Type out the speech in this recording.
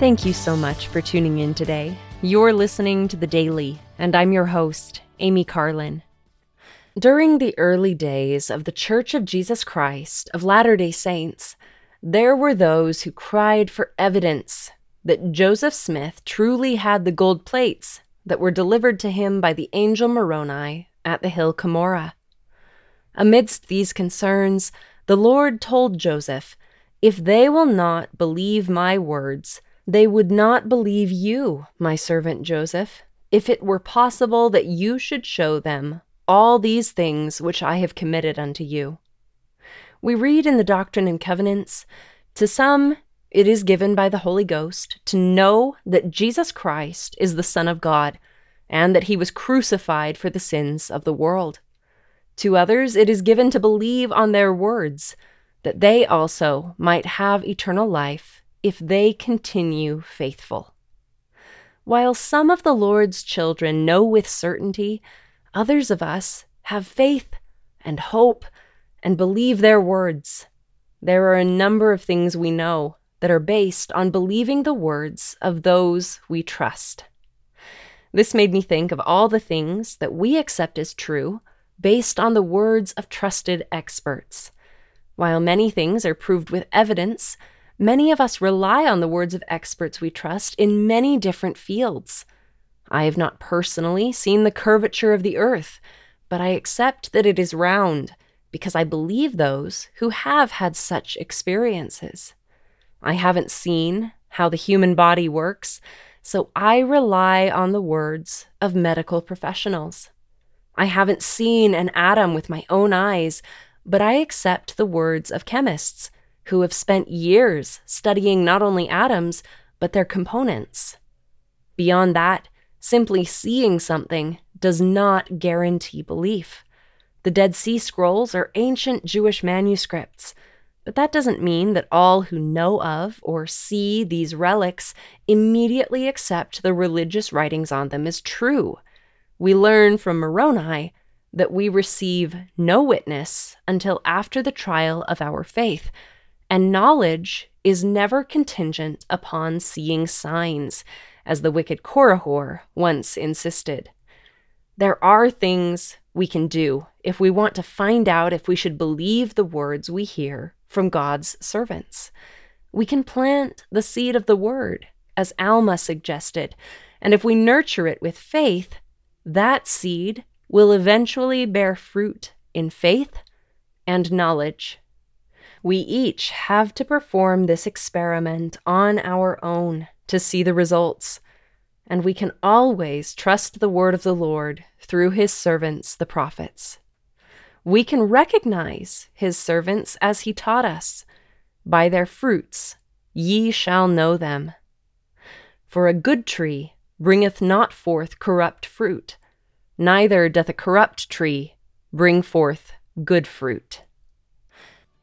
Thank you so much for tuning in today. You're listening to The Daily, and I'm your host, Amy Carlin. During the early days of the Church of Jesus Christ of Latter day Saints, there were those who cried for evidence that Joseph Smith truly had the gold plates that were delivered to him by the angel Moroni at the hill Cumorah. Amidst these concerns, the Lord told Joseph, If they will not believe my words, they would not believe you, my servant Joseph, if it were possible that you should show them all these things which I have committed unto you. We read in the Doctrine and Covenants, to some it is given by the Holy Ghost to know that Jesus Christ is the Son of God, and that he was crucified for the sins of the world. To others it is given to believe on their words, that they also might have eternal life if they continue faithful. While some of the Lord's children know with certainty Others of us have faith and hope and believe their words. There are a number of things we know that are based on believing the words of those we trust. This made me think of all the things that we accept as true based on the words of trusted experts. While many things are proved with evidence, many of us rely on the words of experts we trust in many different fields. I have not personally seen the curvature of the earth, but I accept that it is round because I believe those who have had such experiences. I haven't seen how the human body works, so I rely on the words of medical professionals. I haven't seen an atom with my own eyes, but I accept the words of chemists who have spent years studying not only atoms, but their components. Beyond that, Simply seeing something does not guarantee belief. The Dead Sea Scrolls are ancient Jewish manuscripts, but that doesn't mean that all who know of or see these relics immediately accept the religious writings on them as true. We learn from Moroni that we receive no witness until after the trial of our faith, and knowledge is never contingent upon seeing signs as the wicked Korihor once insisted. There are things we can do if we want to find out if we should believe the words we hear from God's servants. We can plant the seed of the word, as Alma suggested, and if we nurture it with faith, that seed will eventually bear fruit in faith and knowledge. We each have to perform this experiment on our own to see the results. And we can always trust the word of the Lord through his servants, the prophets. We can recognize his servants as he taught us by their fruits ye shall know them. For a good tree bringeth not forth corrupt fruit, neither doth a corrupt tree bring forth good fruit.